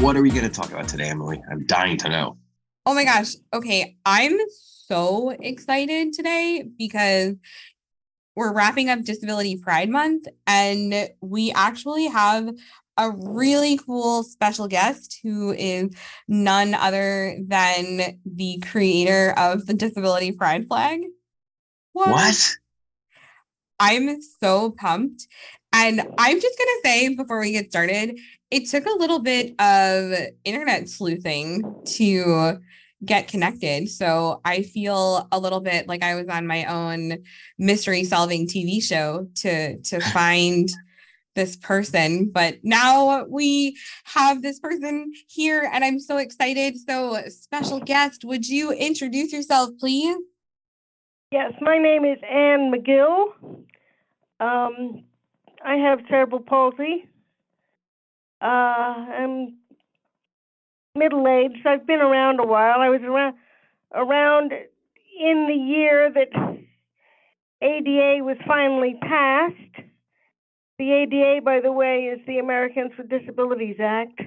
What are we going to talk about today, Emily? I'm dying to know. Oh my gosh. Okay. I'm so excited today because we're wrapping up Disability Pride Month and we actually have a really cool special guest who is none other than the creator of the Disability Pride flag. What? what? I'm so pumped. And I'm just going to say before we get started, it took a little bit of internet sleuthing to get connected. So I feel a little bit like I was on my own mystery solving TV show to to find this person. But now we have this person here and I'm so excited. So special guest, would you introduce yourself please? Yes, my name is Ann Magill. Um, I have cerebral palsy. Uh, I'm middle aged. I've been around a while. I was around around in the year that ADA was finally passed. The ADA, by the way, is the Americans with Disabilities Act.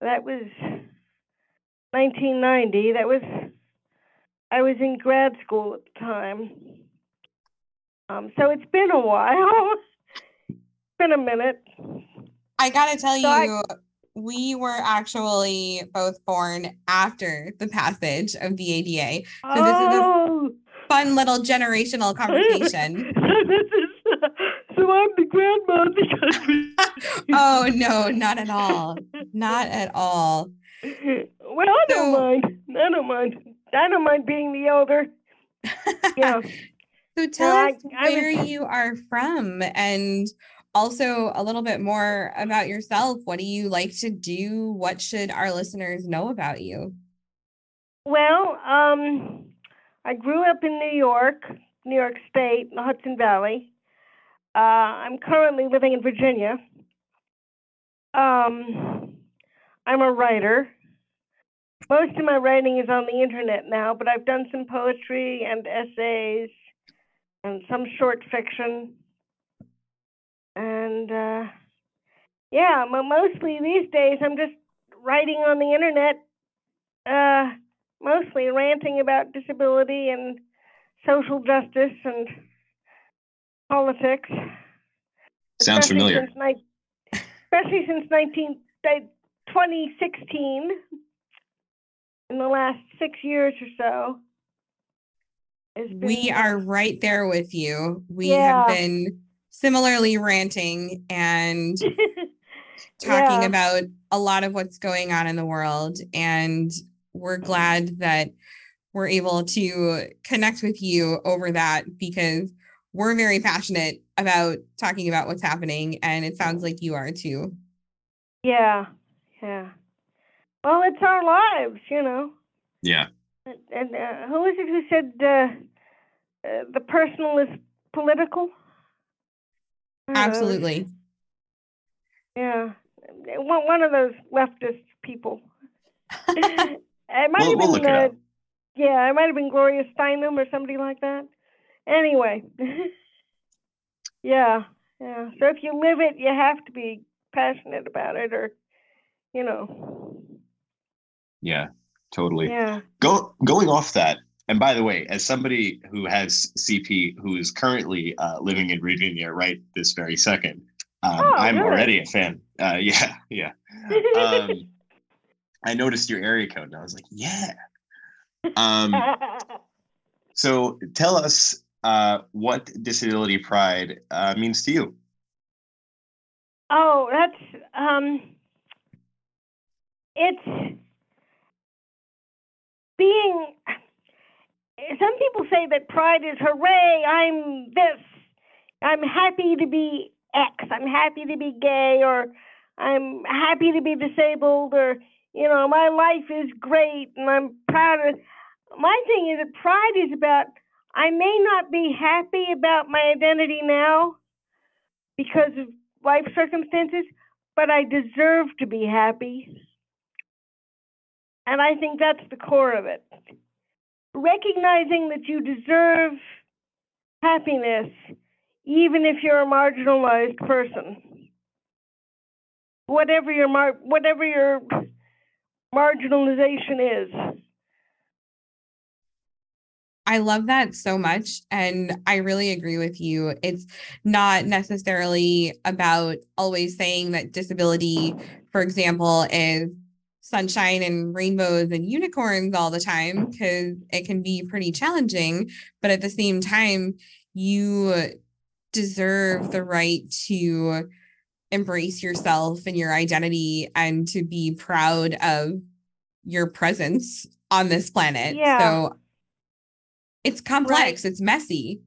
That was 1990. That was I was in grad school at the time. Um, so it's been a while. it's been a minute. I gotta tell so you, I, we were actually both born after the passage of the ADA. So oh. this is a oh. fun little generational conversation. so I'm the grandma because Oh no, not at all. Not at all. Well, I don't so, mind. I don't mind. I don't mind being the elder. Yeah. so tell us I, I where was, you are from and also a little bit more about yourself. What do you like to do? What should our listeners know about you? Well, um, I grew up in New York, New York State, the Hudson Valley. Uh, I'm currently living in Virginia. Um, I'm a writer. Most of my writing is on the internet now, but I've done some poetry and essays and some short fiction and uh, yeah, mostly these days I'm just writing on the internet, uh, mostly ranting about disability and social justice and politics. Sounds familiar. Since ni- especially since 19, 2016, in the last six years or so. We are right there with you. We yeah. have been similarly ranting and talking yeah. about a lot of what's going on in the world. And we're glad that we're able to connect with you over that because we're very passionate about talking about what's happening. And it sounds like you are too. Yeah. Yeah. Well, it's our lives, you know. Yeah. And, uh, who is it who said uh, uh, the personal is political? Absolutely. Yeah. One one of those leftist people. it might we'll, have been, we'll uh, yeah, it might have been Gloria Steinem or somebody like that. Anyway, yeah, yeah. So if you live it, you have to be passionate about it, or you know. Yeah, totally. Yeah. Go going off that. And by the way, as somebody who has CP who is currently uh, living in Virginia right this very second, um, oh, I'm really? already a fan. Uh, yeah, yeah. Um, I noticed your area code and I was like, yeah. Um, so tell us uh, what disability pride uh, means to you. Oh, that's um, it's being some people say that pride is hooray, I'm this. I'm happy to be X. I'm happy to be gay or I'm happy to be disabled or you know, my life is great and I'm proud of my thing is that pride is about I may not be happy about my identity now because of life circumstances, but I deserve to be happy. And I think that's the core of it recognizing that you deserve happiness even if you're a marginalized person. whatever your mar- whatever your marginalization is. I love that so much. And I really agree with you. It's not necessarily about always saying that disability, for example, is sunshine and rainbows and unicorns all the time, because it can be pretty challenging. But at the same time, you deserve the right to embrace yourself and your identity and to be proud of your presence on this planet. Yeah. So it's complex, right. it's messy.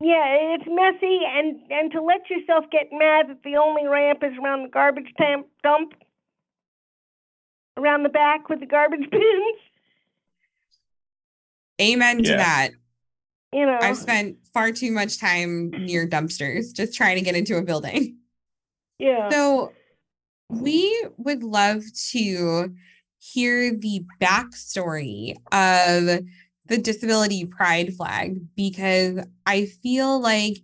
Yeah, it's messy and and to let yourself get mad that the only ramp is around the garbage dump around the back with the garbage bins. Amen yeah. to that. You know, I've spent far too much time near dumpsters just trying to get into a building. Yeah. So we would love to hear the backstory of the disability pride flag because I feel like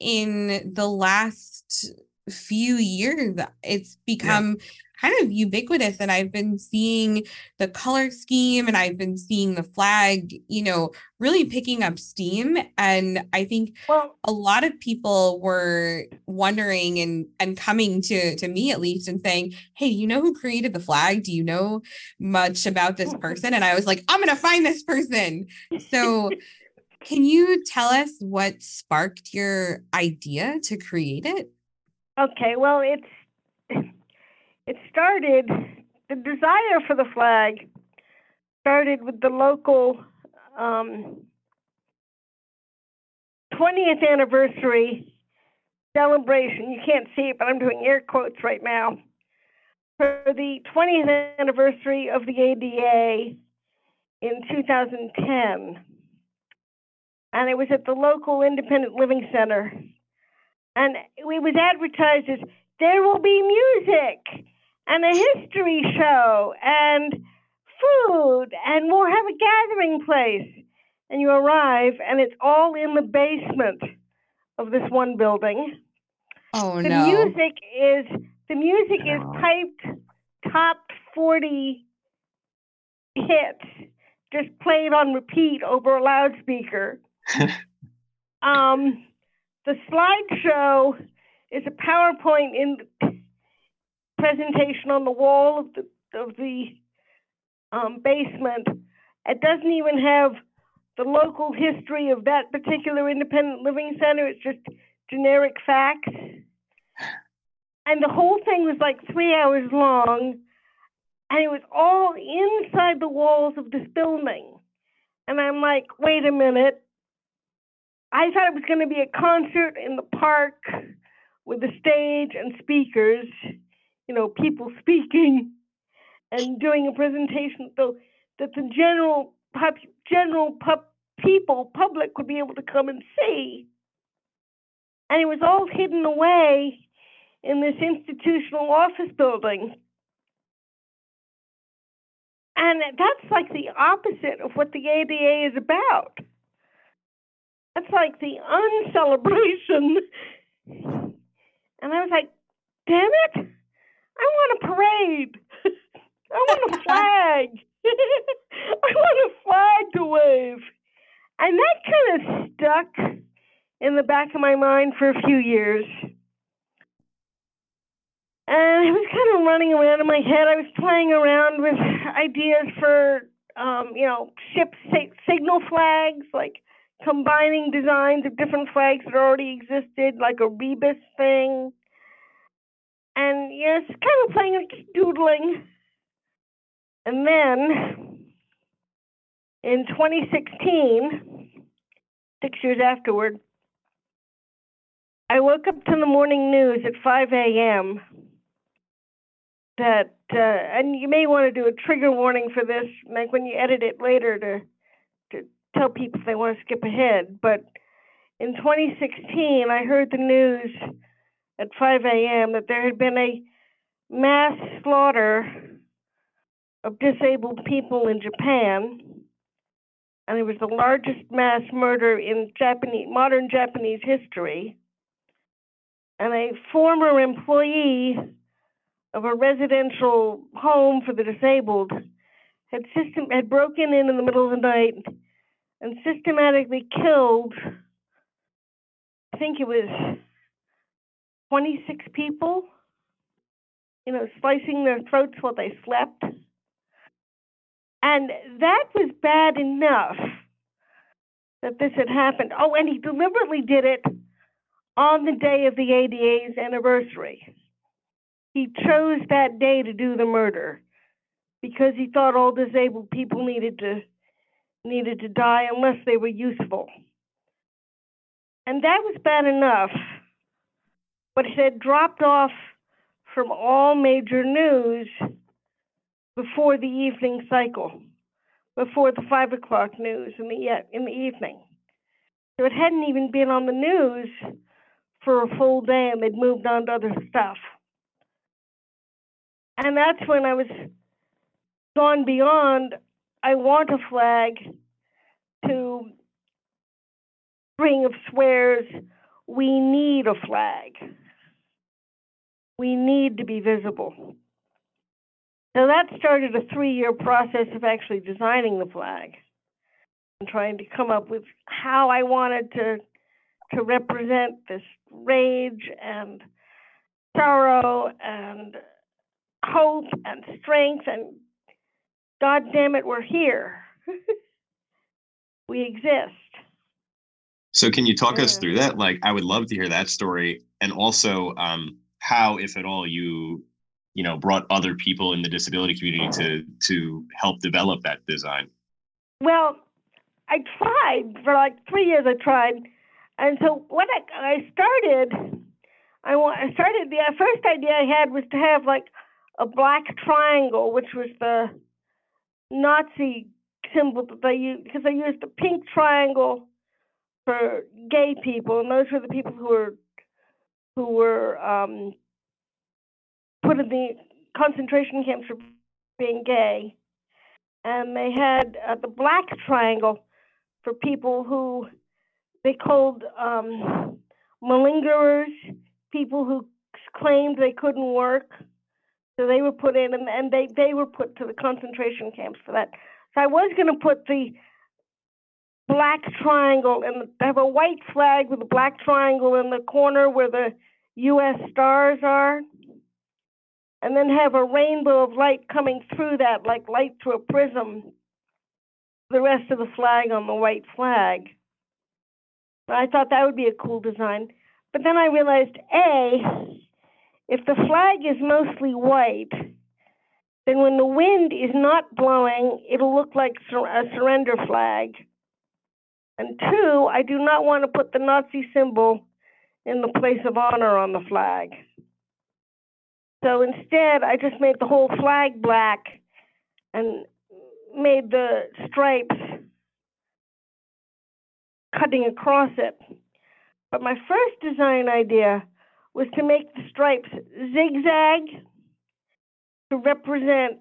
in the last few years it's become yeah kind of ubiquitous and I've been seeing the color scheme and I've been seeing the flag, you know, really picking up steam and I think well, a lot of people were wondering and and coming to to me at least and saying, "Hey, you know who created the flag? Do you know much about this person?" And I was like, "I'm going to find this person." So can you tell us what sparked your idea to create it? Okay, well, it's it started, the desire for the flag started with the local um, 20th anniversary celebration. You can't see it, but I'm doing air quotes right now. For the 20th anniversary of the ADA in 2010. And it was at the local Independent Living Center. And it was advertised as there will be music and a history show and food and we'll have a gathering place. And you arrive and it's all in the basement of this one building. Oh the no. music is the music is piped top 40 hits just played on repeat over a loudspeaker. um, the slideshow is a PowerPoint in presentation on the wall of the of the um, basement. It doesn't even have the local history of that particular independent living center. It's just generic facts. And the whole thing was like three hours long, and it was all inside the walls of this building. And I'm like, wait a minute. I thought it was going to be a concert in the park with a stage and speakers you know, people speaking and doing a presentation so that the general pop, general pub, people, public would be able to come and see. And it was all hidden away in this institutional office building. And that's like the opposite of what the ADA is about. That's like the uncelebration. And I was like, damn it. I want a parade. I want a flag. I want a flag to wave. And that kind of stuck in the back of my mind for a few years. And it was kind of running around in my head. I was playing around with ideas for, um, you know, ship signal flags, like combining designs of different flags that already existed, like a rebus thing and know, kind of playing like doodling. And then in 2016, six years afterward, I woke up to the morning news at 5 a.m. That, uh, and you may want to do a trigger warning for this, like when you edit it later to to tell people they want to skip ahead. But in 2016, I heard the news at 5 a.m. that there had been a mass slaughter of disabled people in Japan, and it was the largest mass murder in Japanese modern Japanese history. And a former employee of a residential home for the disabled had system had broken in in the middle of the night and systematically killed. I think it was 26 people. You know, slicing their throats while they slept. And that was bad enough that this had happened. Oh, and he deliberately did it on the day of the ADA's anniversary. He chose that day to do the murder because he thought all disabled people needed to needed to die unless they were useful. And that was bad enough. But it had dropped off from all major news before the evening cycle, before the five o'clock news in the in the evening. So it hadn't even been on the news for a full day, and they'd moved on to other stuff. And that's when I was gone beyond. I want a flag to ring of Swears. We need a flag. We need to be visible. So that started a three year process of actually designing the flag and trying to come up with how I wanted to to represent this rage and sorrow and hope and strength and God damn it, we're here. we exist. So can you talk yeah. us through that? Like I would love to hear that story and also um, how, if at all, you you know brought other people in the disability community to to help develop that design well i tried for like three years i tried and so what i, I started i i started the first idea i had was to have like a black triangle which was the nazi symbol that they used because they used the pink triangle for gay people and those were the people who were who were um, put in the concentration camps for being gay, and they had uh, the black triangle for people who they called um, malingerers, people who claimed they couldn't work. So they were put in, and, and they, they were put to the concentration camps for that. So I was going to put the black triangle and have a white flag with a black triangle in the corner where the U.S. stars are and then have a rainbow of light coming through that, like light through a prism, the rest of the flag on the white flag. I thought that would be a cool design. But then I realized A, if the flag is mostly white, then when the wind is not blowing, it'll look like a surrender flag. And two, I do not want to put the Nazi symbol in the place of honor on the flag. So instead, I just made the whole flag black and made the stripes cutting across it. But my first design idea was to make the stripes zigzag to represent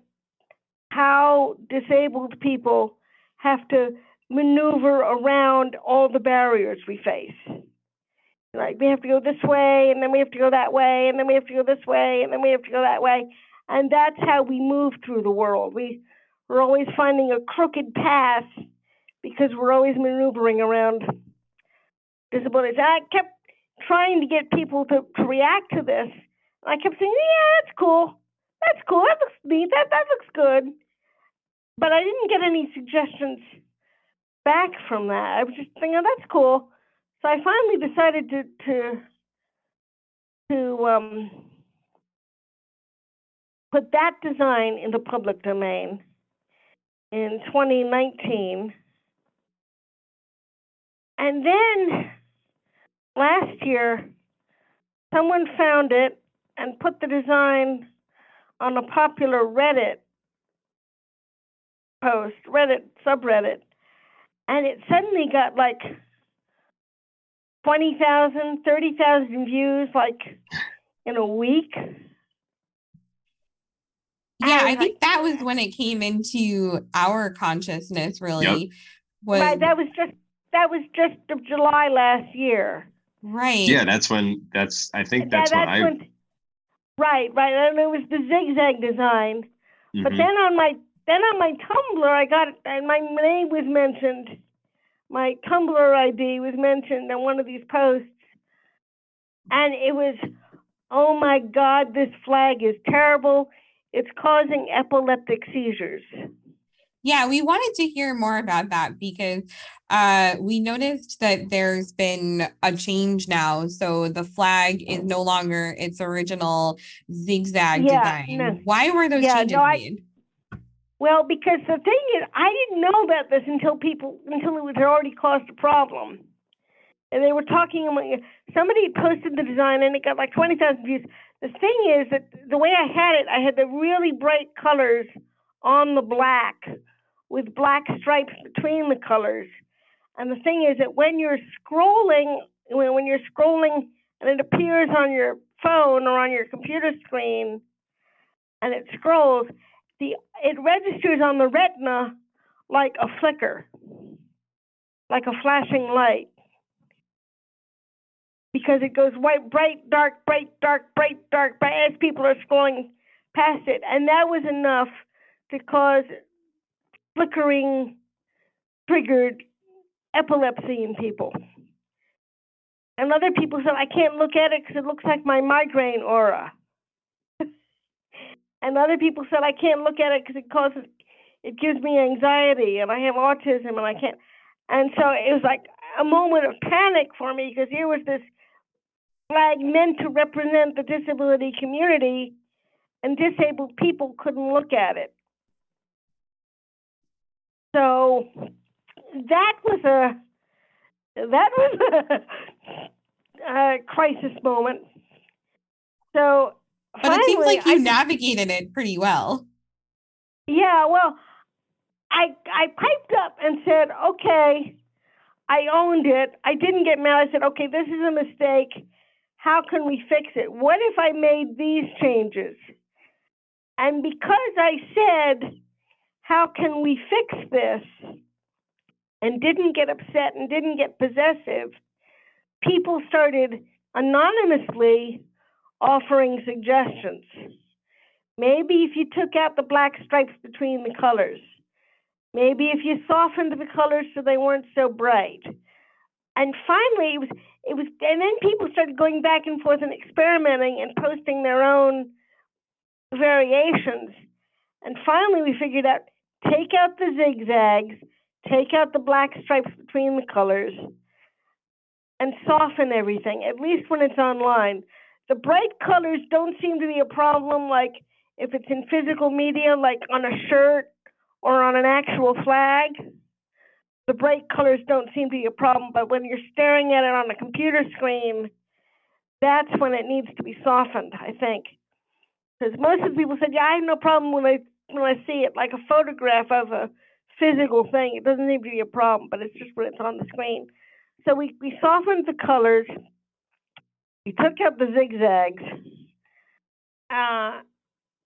how disabled people have to maneuver around all the barriers we face. Like we have to go this way, and then we have to go that way, and then we have to go this way, and then we have to go that way, and that's how we move through the world. We we're always finding a crooked path because we're always maneuvering around disabilities. And I kept trying to get people to, to react to this. And I kept saying, "Yeah, that's cool. That's cool. That looks neat. That that looks good." But I didn't get any suggestions back from that. I was just thinking, oh, "That's cool." So I finally decided to to to um, put that design in the public domain in 2019. And then last year, someone found it and put the design on a popular Reddit post, Reddit subreddit, and it suddenly got like 20,000, 30,000 views like in a week. Yeah, I think that was when it came into our consciousness really. Yep. Was, right, that was just that was just of July last year. Right. Yeah, that's when that's I think that's, that, that's when I Right, right. And it was the zigzag design. Mm-hmm. But then on my then on my Tumblr, I got and my name was mentioned. My Tumblr ID was mentioned on one of these posts, and it was, "Oh my God, this flag is terrible. It's causing epileptic seizures." Yeah, we wanted to hear more about that because uh, we noticed that there's been a change now. So the flag is no longer its original zigzag yeah, design. No. Why were those yeah, changes no, I, made? Well, because the thing is, I didn't know about this until people until it had already caused a problem. And they were talking among somebody posted the design and it got like twenty thousand views. The thing is that the way I had it, I had the really bright colors on the black with black stripes between the colors. And the thing is that when you're scrolling, when you're scrolling and it appears on your phone or on your computer screen and it scrolls, the it registers on the retina like a flicker, like a flashing light. Because it goes white, bright, dark, bright, dark, bright, dark, bright as people are scrolling past it. And that was enough to cause flickering triggered epilepsy in people. And other people said, I can't look at it because it looks like my migraine aura. and other people said, I can't look at it because it causes, it gives me anxiety and I have autism and I can't. And so it was like a moment of panic for me because here was this flag meant to represent the disability community and disabled people couldn't look at it. So that was a that was a, a crisis moment. So, but finally, it seems like you I, navigated it pretty well. Yeah, well, I I piped up and said, "Okay, I owned it. I didn't get mad. I said, "Okay, this is a mistake. How can we fix it? What if I made these changes?" And because I said how can we fix this? And didn't get upset and didn't get possessive. People started anonymously offering suggestions. Maybe if you took out the black stripes between the colors. Maybe if you softened the colors so they weren't so bright. And finally, it was, it was, and then people started going back and forth and experimenting and posting their own variations. And finally, we figured out take out the zigzags, take out the black stripes between the colors, and soften everything, at least when it's online. The bright colors don't seem to be a problem, like if it's in physical media, like on a shirt or on an actual flag. The bright colors don't seem to be a problem, but when you're staring at it on a computer screen, that's when it needs to be softened, I think. Because most of the people said, yeah, I have no problem when I when I see it like a photograph of a physical thing, it doesn't seem to be a problem, but it's just when it's on the screen. So we, we softened the colors, we took out the zigzags, uh,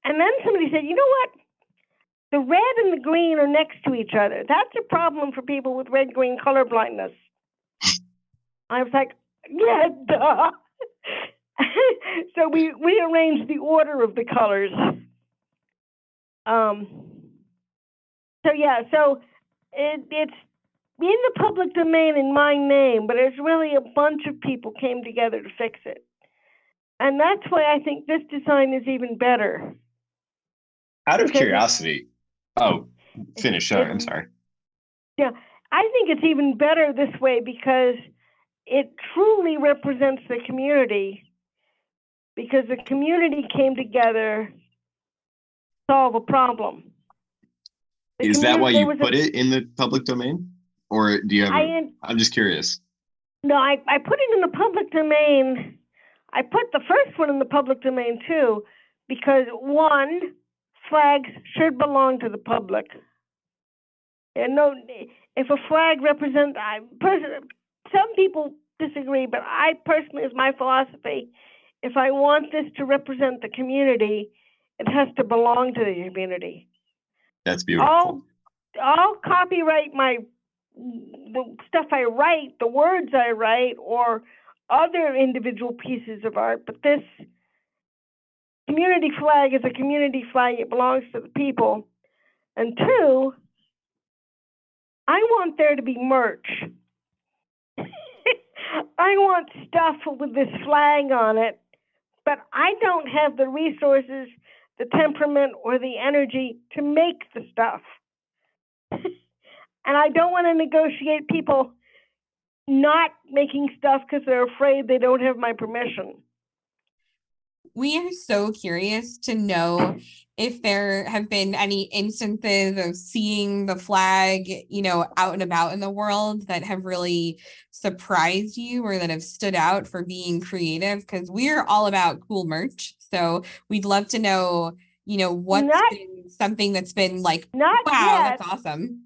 and then somebody said, you know what? The red and the green are next to each other. That's a problem for people with red green color blindness. I was like, yeah, duh. so we rearranged the order of the colors. Um, so yeah, so it, it's in the public domain in my name, but it's really a bunch of people came together to fix it. And that's why I think this design is even better. Out of curiosity, oh, finish. Sorry, I'm sorry. Yeah, I think it's even better this way because it truly represents the community because the community came together solve a problem. Is that why you put a, it in the public domain? Or do you have, I, I'm just curious. No, I, I put it in the public domain. I put the first one in the public domain too, because one, flags should belong to the public. And no, if a flag represents, I person, some people disagree, but I personally, is my philosophy, if I want this to represent the community, it has to belong to the community. That's beautiful. I'll, I'll copyright my the stuff I write, the words I write, or other individual pieces of art, but this community flag is a community flag, it belongs to the people. And two, I want there to be merch. I want stuff with this flag on it, but I don't have the resources, the temperament, or the energy to make the stuff. and I don't want to negotiate people not making stuff because they're afraid they don't have my permission. We are so curious to know if there have been any instances of seeing the flag, you know, out and about in the world that have really surprised you or that have stood out for being creative because we're all about cool merch. So we'd love to know, you know, what's not, been something that's been like, not wow, yet. that's awesome.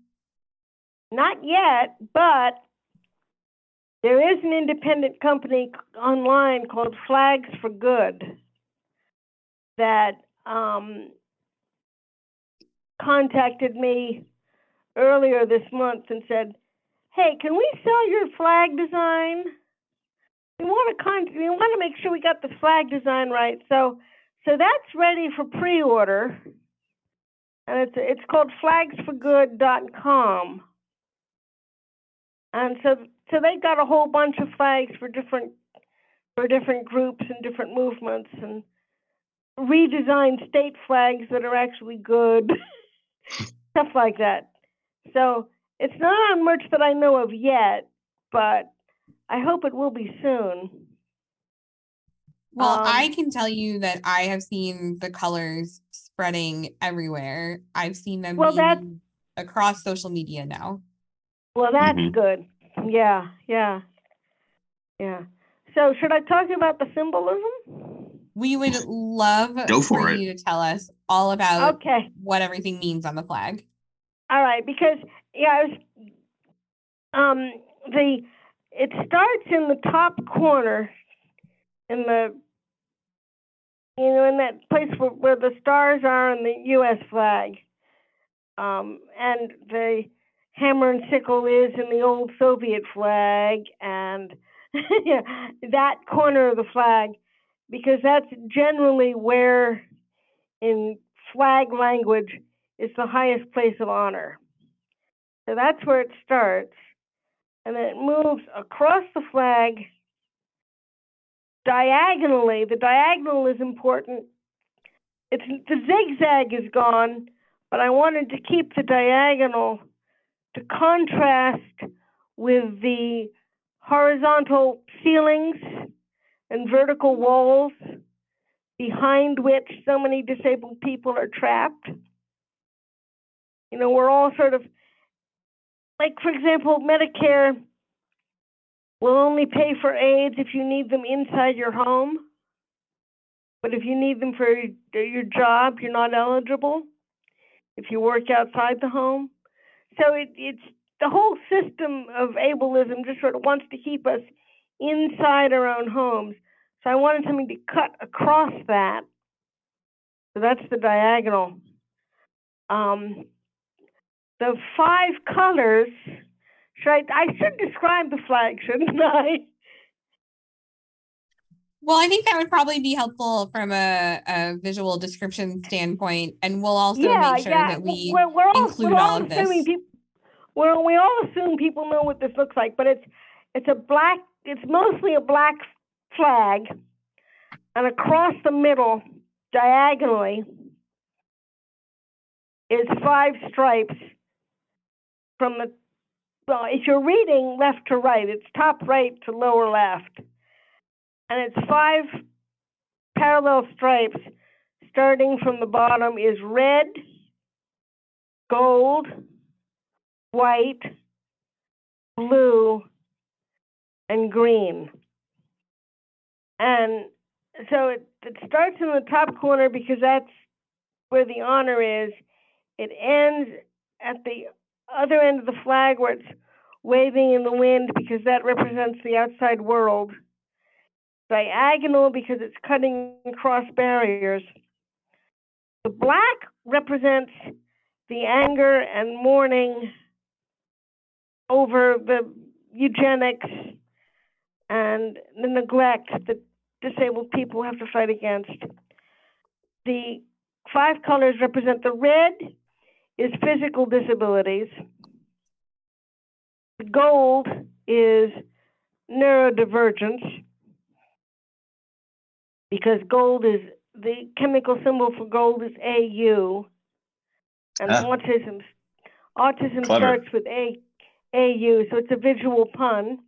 Not yet, but there is an independent company online called Flags for Good that um, contacted me earlier this month and said, "Hey, can we sell your flag design? We want to con- we want to make sure we got the flag design right." So, so that's ready for pre-order, and it's it's called flagsforgood.com. And so, so they got a whole bunch of flags for different for different groups and different movements, and redesigned state flags that are actually good. stuff like that. So it's not on merch that I know of yet, but I hope it will be soon. Well, um, I can tell you that I have seen the colors spreading everywhere. I've seen them well, that, across social media now. Well, that's mm-hmm. good. Yeah, yeah, yeah. So, should I talk about the symbolism? We would love Go for, for it. you to tell us all about okay. what everything means on the flag. All right, because yeah, was, um, the it starts in the top corner in the you know in that place where, where the stars are in the U.S. flag, um, and the hammer and sickle is in the old Soviet flag, and that corner of the flag because that's generally where, in flag language, is the highest place of honor. So that's where it starts. And it moves across the flag diagonally. The diagonal is important. It's the zigzag is gone, but I wanted to keep the diagonal to contrast with the horizontal ceilings and vertical walls behind which so many disabled people are trapped. You know, we're all sort of like, for example, Medicare will only pay for aids if you need them inside your home. But if you need them for your job, you're not eligible if you work outside the home. So it, it's the whole system of ableism just sort of wants to keep us inside our own homes. So I wanted something to cut across that. So that's the diagonal. Um, the five colors, should I, I should describe the flag, shouldn't I? Well, I think that would probably be helpful from a, a visual description standpoint, and we'll also yeah, make sure yeah. that we we're, we're all, include we're all, all of this. People, we're, we all assume people know what this looks like, but it's it's a black it's mostly a black flag, and across the middle, diagonally, is five stripes from the well, if you're reading left to right, it's top right to lower left. And it's five parallel stripes starting from the bottom is red, gold, white, blue, and green. And so it, it starts in the top corner because that's where the honor is. It ends at the other end of the flag where it's waving in the wind because that represents the outside world. Diagonal because it's cutting across barriers. The black represents the anger and mourning over the eugenics and the neglect that disabled people have to fight against. the five colors represent the red is physical disabilities. Gold is neurodivergence because gold is the chemical symbol for gold is AU, and Ah. autism autism Clever. starts with A AU, so it's a visual pun.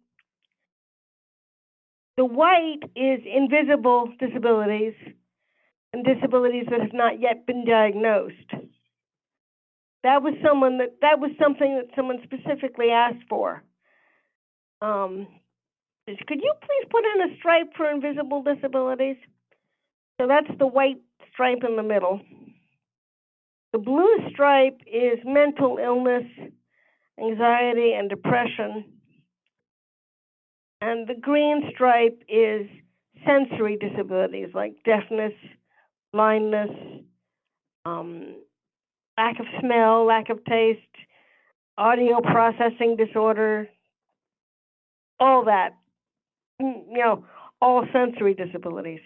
The white is invisible disabilities and disabilities that have not yet been diagnosed. That was someone that that was something that someone specifically asked for. Um, could you please put in a stripe for invisible disabilities? So that's the white stripe in the middle. The blue stripe is mental illness, anxiety, and depression. And the green stripe is sensory disabilities like deafness, blindness, um, lack of smell, lack of taste, audio processing disorder, all that. Mm, You know, all sensory disabilities.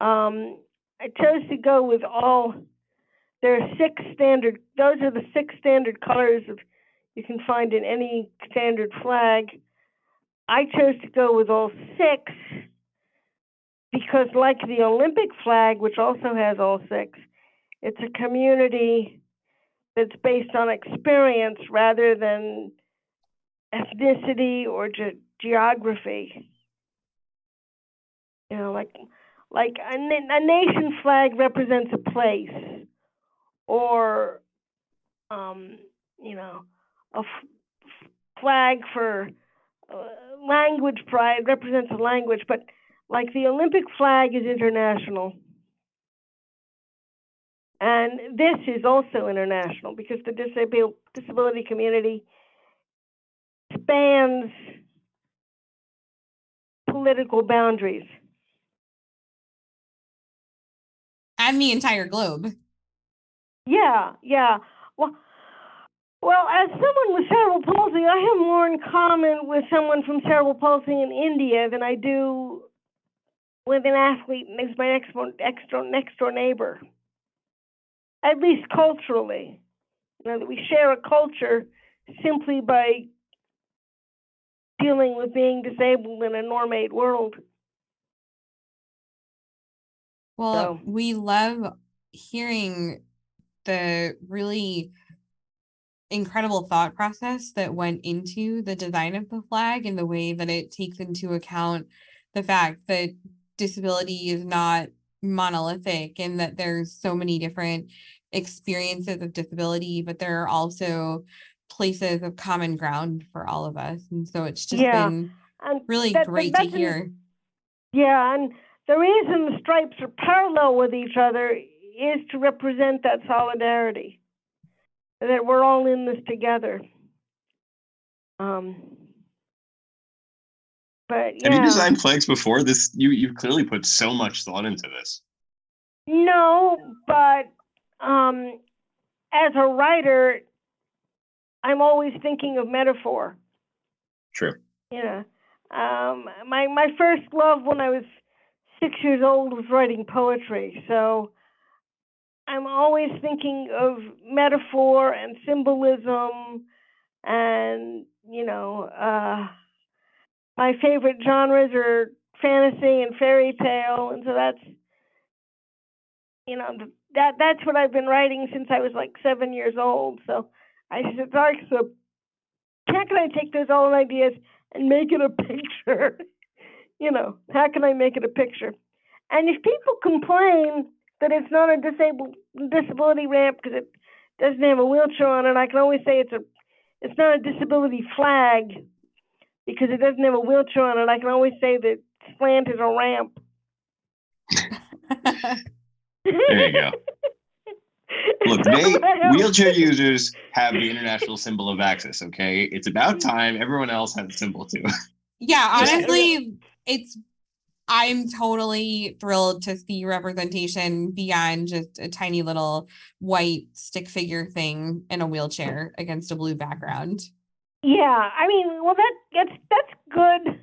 Um, I chose to go with all. There are six standard. Those are the six standard colors of you can find in any standard flag. I chose to go with all six because, like the Olympic flag, which also has all six, it's a community that's based on experience rather than ethnicity or ge- geography. You know, like like a, na- a nation flag represents a place, or um, you know, a f- flag for uh, language pride represents a language, but like the Olympic flag is international. And this is also international because the disabil- disability community spans political boundaries. and the entire globe. Yeah, yeah. Well, well, as someone with cerebral palsy, I have more in common with someone from cerebral palsy in India than I do with an athlete next my next next door, next door neighbor. At least culturally, you know that we share a culture simply by dealing with being disabled in a normate world. Well, So- we love hearing the really incredible thought process that went into the design of the flag and the way that it takes into account the fact that disability is not monolithic and that there's so many different experiences of disability, but there are also places of common ground for all of us. And so it's just Yeah. been And really that- that- great to hear. Yeah, and the reason the stripes are parallel with each other is to represent that solidarity, that we're all in this together. Um, but yeah, Have you designed flags before? This you you've clearly put so much thought into this. no, but um, as a writer, I'm always thinking of metaphor. True. Yeah. Um, my my first love when I was six years old was writing poetry. So I'm always thinking of metaphor and symbolism, and you know, uh, my favorite genres are fantasy and fairy tale, and so that's you know that that's what I've been writing since I was like seven years old. So I said, Dark, so how can I take those old ideas and make it a picture? you know, how can I make it a picture? And if people complain that it's not a disabled disability ramp because it doesn't have a wheelchair on it, I can always say it's a it's not a disability flag because it doesn't have a wheelchair on it. I can always say that slant is a ramp. There you go. Look, they wheelchair users have the international symbol of access. Okay, it's about time everyone else has a symbol too. Yeah, honestly, it's I'm totally thrilled to see representation beyond just a tiny little white stick figure thing in a wheelchair against a blue background. Yeah, I mean, well, that that's that's good.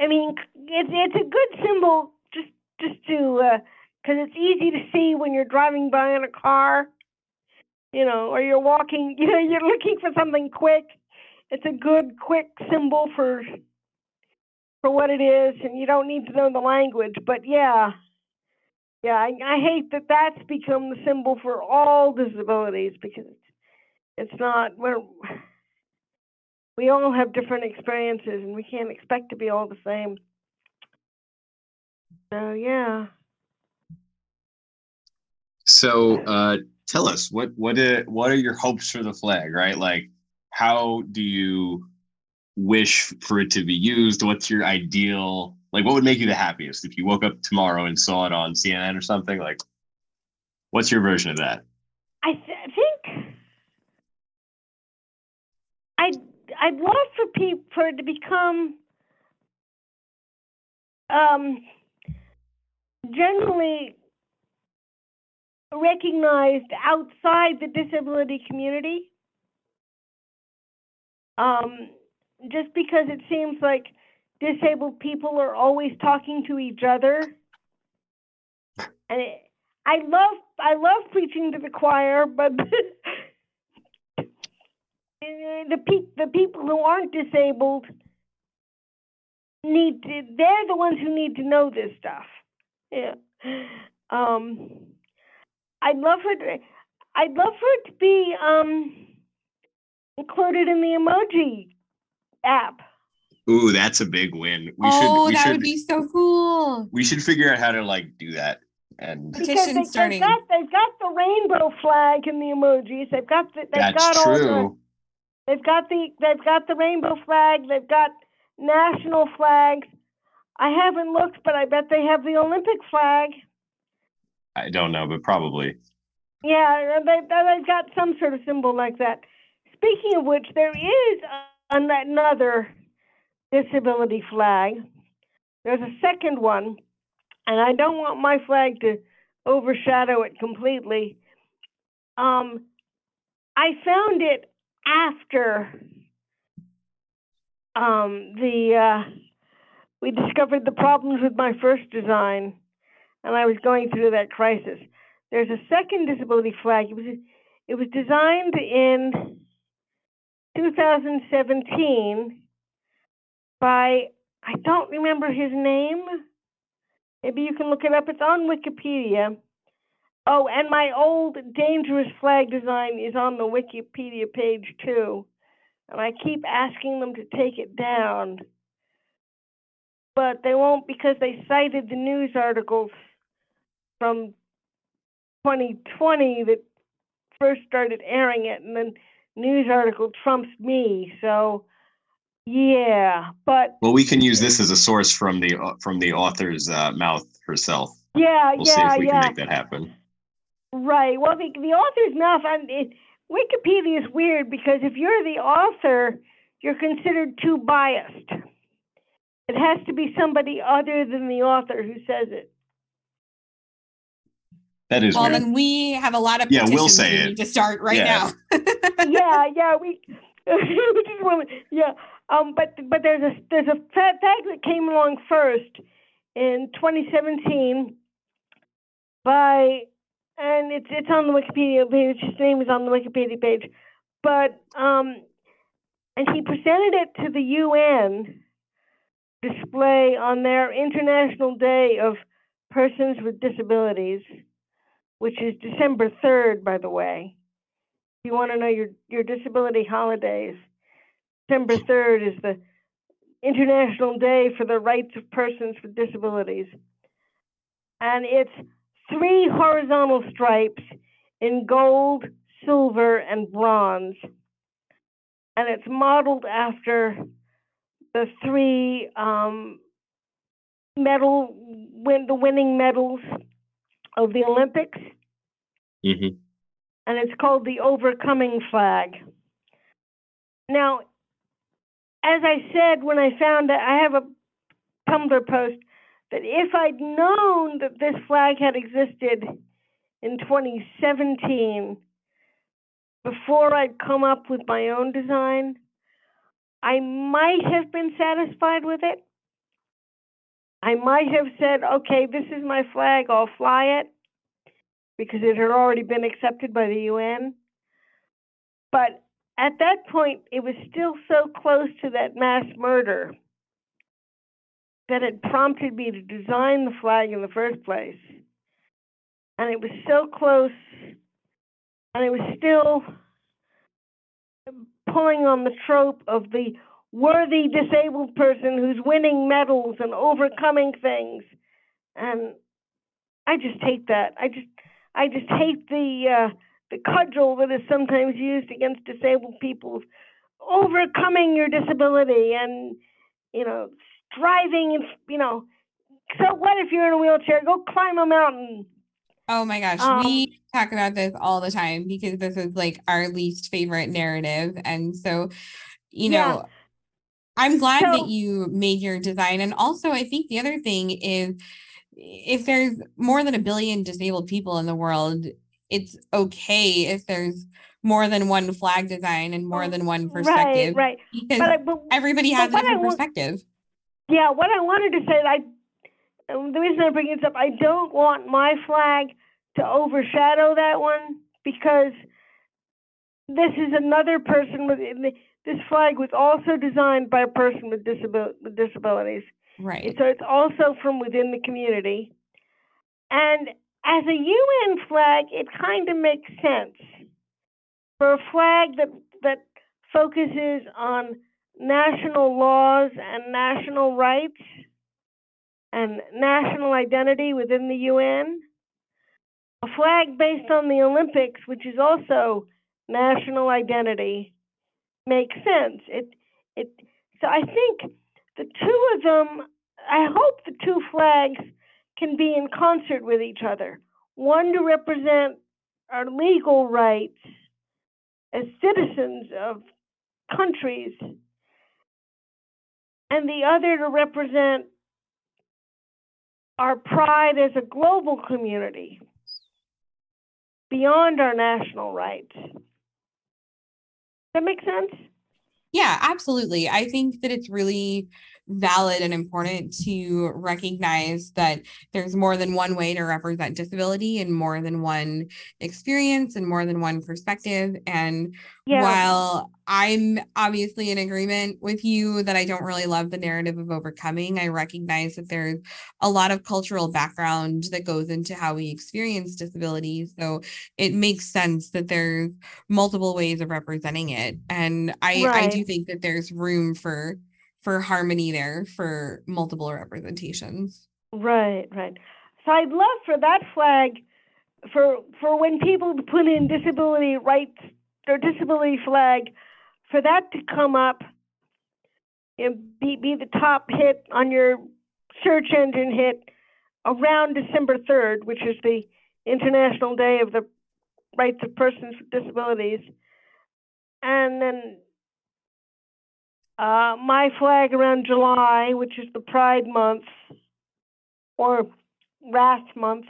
I mean, it's it's a good symbol just just to uh, because it's easy to see when you're driving by in a car, you know, or you're walking, you know, you're looking for something quick. It's a good, quick symbol for for what it is, and you don't need to know the language. But yeah, yeah, I, I hate that that's become the symbol for all disabilities because it's, it's not. We're we all have different experiences, and we can't expect to be all the same. So yeah. So uh, tell us what what are, what are your hopes for the flag, right? Like, how do you wish for it to be used? What's your ideal? Like, what would make you the happiest if you woke up tomorrow and saw it on CNN or something? Like, what's your version of that? I th- think I'd love for people for it to become um, generally recognized outside the disability community. Um, just because it seems like disabled people are always talking to each other, and it, I love I love preaching to the choir, but pe- the people who aren't disabled need to they're the ones who need to know this stuff. Yeah. Um I'd love for it I'd love for it to be um included in the emoji app. Ooh, that's a big win. We oh, should, we that should, would be so cool. We should figure out how to like do that. And because they, starting. They've got, they've got the rainbow flag in the emojis. They've got the, they've that's got true. all the, they've got the they've got the rainbow flag. They've got national flags. I haven't looked, but I bet they have the Olympic flag. I don't know, but probably. Yeah, they, they've got some sort of symbol like that. Speaking of which, there is another disability flag. There's a second one, and I don't want my flag to overshadow it completely. Um, I found it after um, the uh, we discovered the problems with my first design, and I was going through that crisis. There's a second disability flag. It was it was designed in 2017 by I don't remember his name. Maybe you can look it up. It's on Wikipedia. Oh, and my old dangerous flag design is on the Wikipedia page too and I keep asking them to take it down. But they won't because they cited the news articles from 2020 that first started airing it, and then news article trumps me. So, yeah, but well, we can use this as a source from the from the author's uh, mouth herself. Yeah, we'll yeah, see if we yeah. can make that happen. Right. Well, the the author's mouth, and it, Wikipedia is weird because if you're the author, you're considered too biased. It has to be somebody other than the author who says it. That is well, weird. then we have a lot of yeah. We'll say we it to start right yeah. now. yeah, yeah, we. yeah, um, but but there's a there's a tag that came along first in 2017 by and it's it's on the Wikipedia page. His name is on the Wikipedia page, but um, and he presented it to the UN display on their International Day of Persons with Disabilities, which is December third, by the way. If you want to know your your disability holidays, December third is the International Day for the Rights of Persons with Disabilities, and it's three horizontal stripes in gold, silver, and bronze. And it's modeled after the three um, medal, win, the winning medals of the Olympics. Mm-hmm. And it's called the Overcoming Flag. Now, as I said when I found it, I have a Tumblr post that if I'd known that this flag had existed in 2017 before I'd come up with my own design, I might have been satisfied with it. I might have said, okay, this is my flag, I'll fly it, because it had already been accepted by the UN. But at that point, it was still so close to that mass murder that it prompted me to design the flag in the first place. And it was so close, and it was still pulling on the trope of the worthy disabled person who's winning medals and overcoming things. And I just hate that. I just I just hate the uh, the cudgel that is sometimes used against disabled people, overcoming your disability and you know striving and you know. So what if you're in a wheelchair? Go climb a mountain. Oh my gosh, um, we talk about this all the time because this is like our least favorite narrative, and so you know. Yeah I'm glad so, that you made your design. And also, I think the other thing is if there's more than a billion disabled people in the world, it's okay if there's more than one flag design and more than one perspective. Right, right. Because but, but, everybody has a different perspective. Yeah, what I wanted to say, I the reason I bring this up, I don't want my flag to overshadow that one because this is another person with this flag was also designed by a person with, disabil- with disabilities. Right. So it's also from within the community. And as a UN flag, it kind of makes sense. For a flag that, that focuses on national laws and national rights and national identity within the UN, a flag based on the Olympics, which is also national identity, makes sense. It it so I think the two of them I hope the two flags can be in concert with each other. One to represent our legal rights as citizens of countries, and the other to represent our pride as a global community beyond our national rights Does that make sense? Yeah, absolutely. I think that it's really valid and important to recognize that there's more than one way to represent disability and more than one experience and more than one perspective. And yeah. while I'm obviously in agreement with you that I don't really love the narrative of overcoming, I recognize that there's a lot of cultural background that goes into how we experience disability. So it makes sense that there's multiple ways of representing it. And I, right. I do think that there's room for for harmony there for multiple representations. Right, right. So I'd love for that flag for for when people put in disability rights or disability flag for that to come up and be be the top hit on your search engine hit around December 3rd, which is the International Day of the Rights of Persons with Disabilities. And then uh, my flag around July, which is the Pride Month or Wrath Month.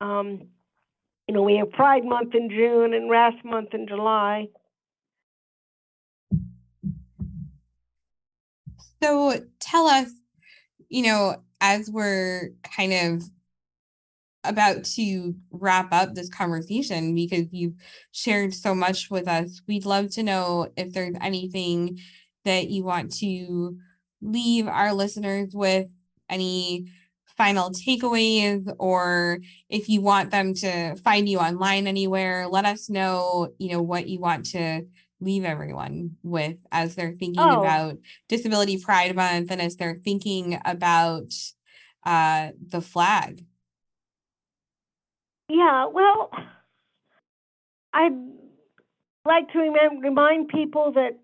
Um, you know, we have Pride Month in June and Wrath Month in July. So tell us, you know, as we're kind of about to wrap up this conversation because you've shared so much with us. We'd love to know if there's anything that you want to leave our listeners with, any final takeaways, or if you want them to find you online anywhere, let us know, you know, what you want to leave everyone with as they're thinking oh. about Disability Pride Month and as they're thinking about uh, the flag. Yeah, well, I'd like to rem- remind people that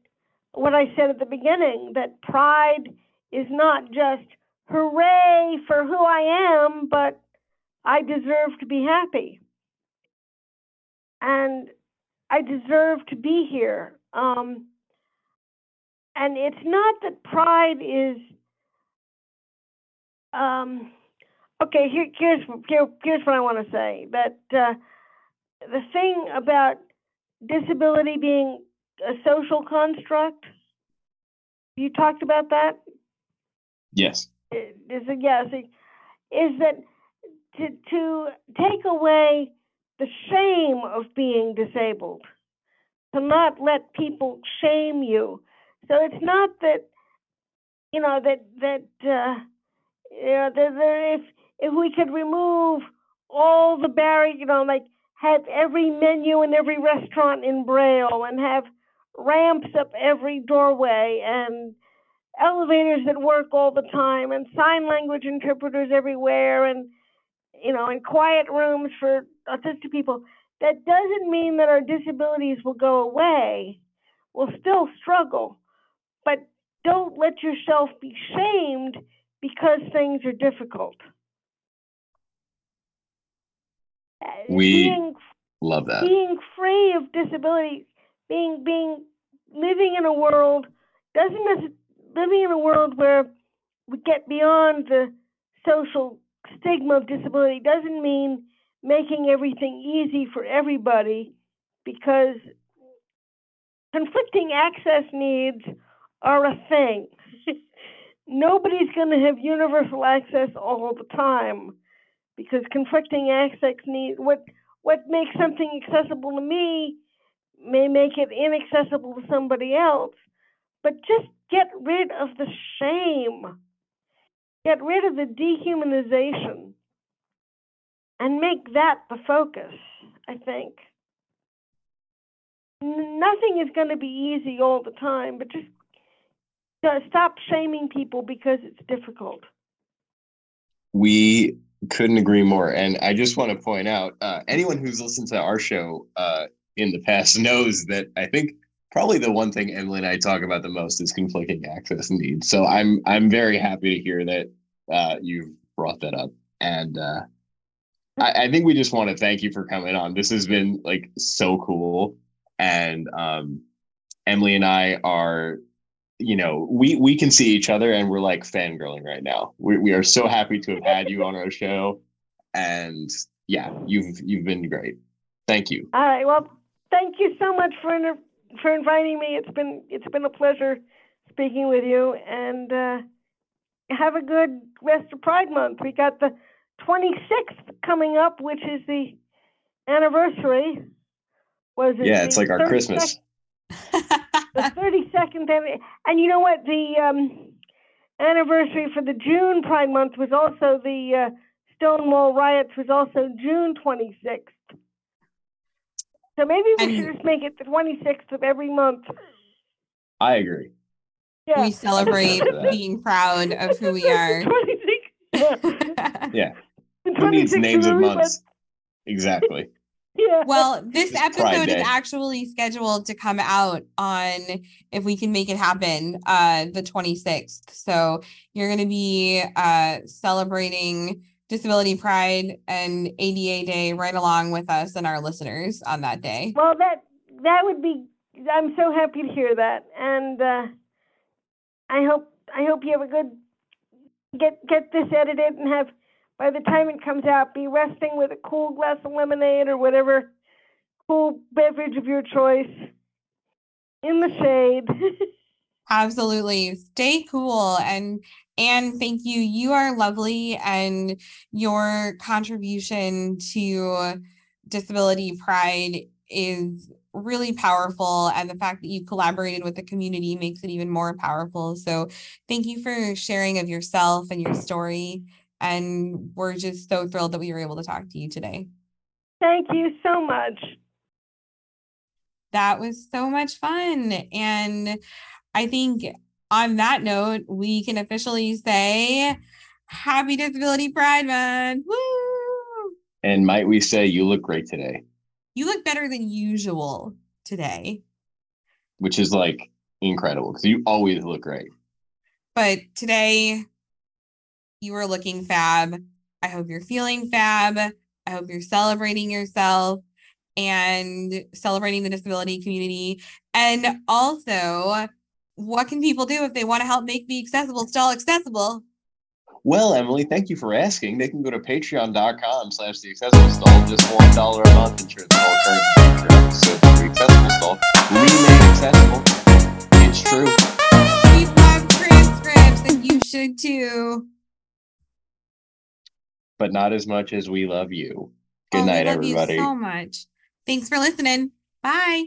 what I said at the beginning that pride is not just hooray for who I am, but I deserve to be happy. And I deserve to be here. Um, and it's not that pride is um, Okay, here, here's here, here's what I want to say. That uh, the thing about disability being a social construct, you talked about that. Yes. is it yes, is that to to take away the shame of being disabled, to not let people shame you. So it's not that you know that that uh, you know that there, if if we could remove all the barriers, you know, like have every menu in every restaurant in braille and have ramps up every doorway and elevators that work all the time and sign language interpreters everywhere and you know and quiet rooms for autistic people that doesn't mean that our disabilities will go away. We'll still struggle but don't let yourself be shamed because things are difficult Uh, we being, love that being free of disability being being living in a world doesn't living in a world where we get beyond the social stigma of disability doesn't mean making everything easy for everybody because conflicting access needs are a thing. Nobody's going to have universal access all the time because conflicting access needs what what makes something accessible to me may make it inaccessible to somebody else. But just get rid of the shame, get rid of the dehumanization, and make that the focus, I think. Nothing is going to be easy all the time, but just uh, stop shaming people because it's difficult. We couldn't agree more. And I just want to point out uh, anyone who's listened to our show uh, in the past knows that I think probably the one thing Emily and I talk about the most is conflicting access needs. So I'm I'm very happy to hear that uh, you've brought that up, and uh, I, I, think we just want to thank you for coming on. This has been like so cool, and um, Emily and I are. You know, we we can see each other and we're like fangirling right now. We we are so happy to have had you on our show, and yeah, you've you've been great. Thank you. All right. Well, thank you so much for inter- for inviting me. It's been it's been a pleasure speaking with you, and uh, have a good rest of Pride Month. We got the 26th coming up, which is the anniversary. Was it? Yeah, it's like our Christmas. The 32nd, and you know what? The um, anniversary for the June Pride Month was also the uh, Stonewall riots was also June 26th. So maybe we and should just make it the 26th of every month. I agree. Yeah. We celebrate being proud of who we are. yeah. Who needs names of months? Exactly. Yeah. Well, this episode is actually scheduled to come out on if we can make it happen, uh the 26th. So you're gonna be uh celebrating Disability Pride and ADA Day right along with us and our listeners on that day. Well, that that would be. I'm so happy to hear that, and uh, I hope I hope you have a good get get this edited and have by the time it comes out be resting with a cool glass of lemonade or whatever cool beverage of your choice in the shade. Absolutely. Stay cool and and thank you. You are lovely, and your contribution to disability pride is really powerful. And the fact that you collaborated with the community makes it even more powerful. So, thank you for sharing of yourself and your story. And we're just so thrilled that we were able to talk to you today. Thank you so much. That was so much fun. And I think on that note, we can officially say Happy Disability Pride Month. Woo! And might we say you look great today? You look better than usual today. Which is like incredible because you always look great. But today, you are looking fab. I hope you're feeling fab. I hope you're celebrating yourself and celebrating the disability community. And also, what can people do if they want to help make the accessible stall accessible? Well, Emily, thank you for asking. They can go to patreon.com slash the accessible stall, just one dollar a month ensures all current future episodes of the accessible stall remain accessible. It's true. We have transcripts and you should too. But not as much as we love you. Good oh, night, everybody. Thank you so much. Thanks for listening. Bye.